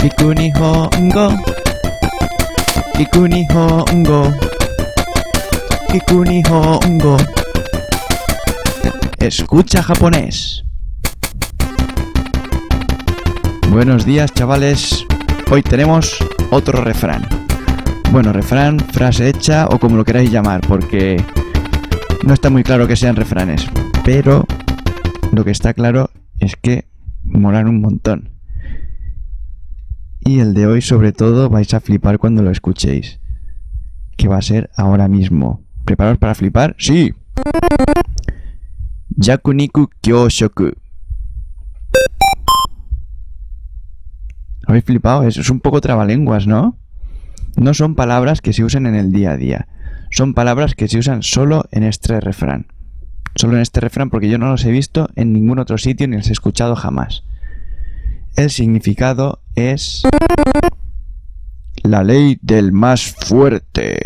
Kiku Nihongo. Kiku Nihongo. Kiku Nihongo. Escucha japonés. Buenos días, chavales. Hoy tenemos otro refrán. Bueno, refrán, frase hecha o como lo queráis llamar, porque no está muy claro que sean refranes. Pero lo que está claro es que molan un montón. Y el de hoy sobre todo vais a flipar cuando lo escuchéis. Que va a ser ahora mismo. ¿Preparados para flipar? Sí. Yakuniku Kyoshoku. ¿Habéis flipado? Eso es un poco trabalenguas, ¿no? No son palabras que se usen en el día a día. Son palabras que se usan solo en este refrán. Solo en este refrán porque yo no los he visto en ningún otro sitio ni los he escuchado jamás. El significado es la ley del más fuerte.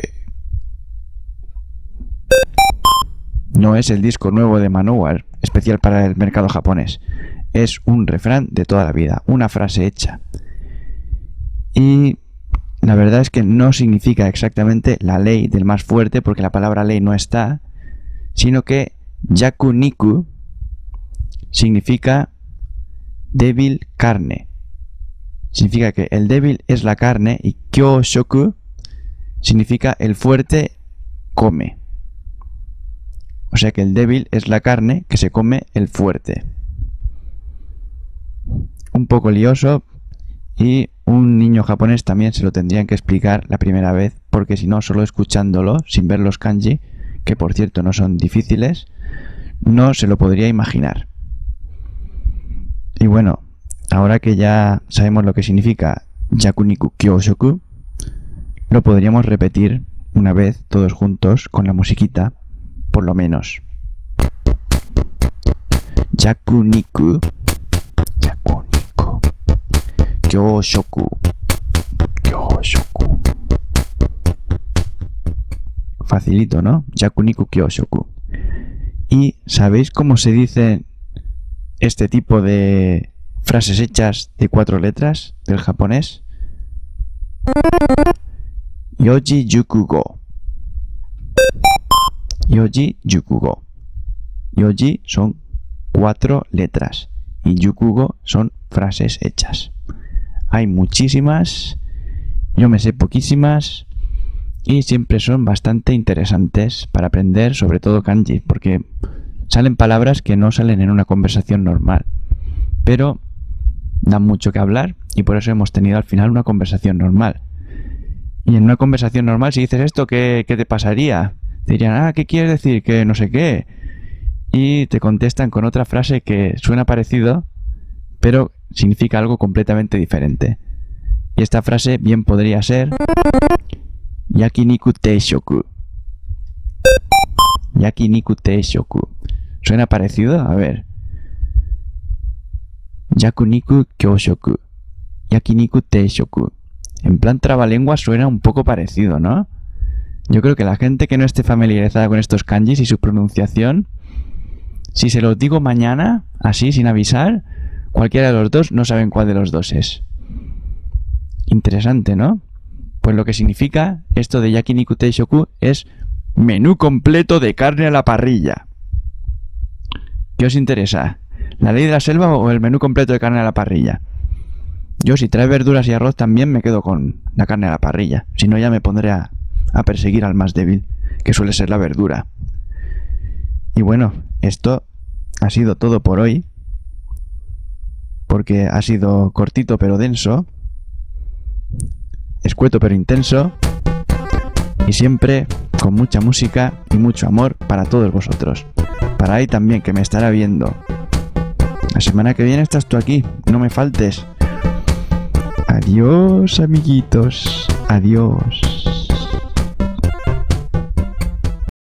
No es el disco nuevo de Manowar, especial para el mercado japonés. Es un refrán de toda la vida, una frase hecha. Y la verdad es que no significa exactamente la ley del más fuerte, porque la palabra ley no está, sino que Yakuniku significa débil carne. Significa que el débil es la carne y Kyoshoku significa el fuerte come. O sea que el débil es la carne que se come el fuerte. Un poco lioso y un niño japonés también se lo tendrían que explicar la primera vez porque si no, solo escuchándolo, sin ver los kanji, que por cierto no son difíciles, no se lo podría imaginar. Y bueno, ahora que ya sabemos lo que significa Yakuniku Kyoshoku, lo podríamos repetir una vez todos juntos con la musiquita, por lo menos. Yakuniku Yakuniku Kyoshoku Kyoshoku Facilito, ¿no? Yakuniku Kyoshoku. ¿Y sabéis cómo se dice este tipo de frases hechas de cuatro letras del japonés? Yoji Yukugo. Yoji Yukugo. Yoji son cuatro letras y Yukugo son frases hechas. Hay muchísimas, yo me sé poquísimas y siempre son bastante interesantes para aprender, sobre todo kanji, porque salen palabras que no salen en una conversación normal, pero dan mucho que hablar y por eso hemos tenido al final una conversación normal. Y en una conversación normal, si dices esto, ¿qué, qué te pasaría? Te dirían, ah, ¿qué quieres decir? Que no sé qué. Y te contestan con otra frase que suena parecido, pero significa algo completamente diferente. Y esta frase bien podría ser Yakiniku Teishoku. Yakiniku Teishoku. ¿Suena parecido? A ver. Yakuniku Kyoshoku. Yakiniku Teishoku. En plan trabalengua suena un poco parecido, ¿no? Yo creo que la gente que no esté familiarizada con estos kanjis y su pronunciación, si se los digo mañana, así, sin avisar, cualquiera de los dos no saben cuál de los dos es. Interesante, ¿no? Pues lo que significa esto de Yakiniku Teishoku es menú completo de carne a la parrilla. ¿Qué os interesa? ¿La ley de la selva o el menú completo de carne a la parrilla? Yo si trae verduras y arroz también me quedo con la carne a la parrilla. Si no ya me pondré a, perseguir al más débil, que suele ser la verdura. Y bueno, esto ha sido todo por hoy. Porque ha sido cortito pero denso. Escueto pero intenso. Y siempre con mucha música y mucho amor para todos vosotros. Para ahí también que me estará viendo. La semana que viene estás tú aquí, no me faltes. Adiós, amiguitos. Adiós.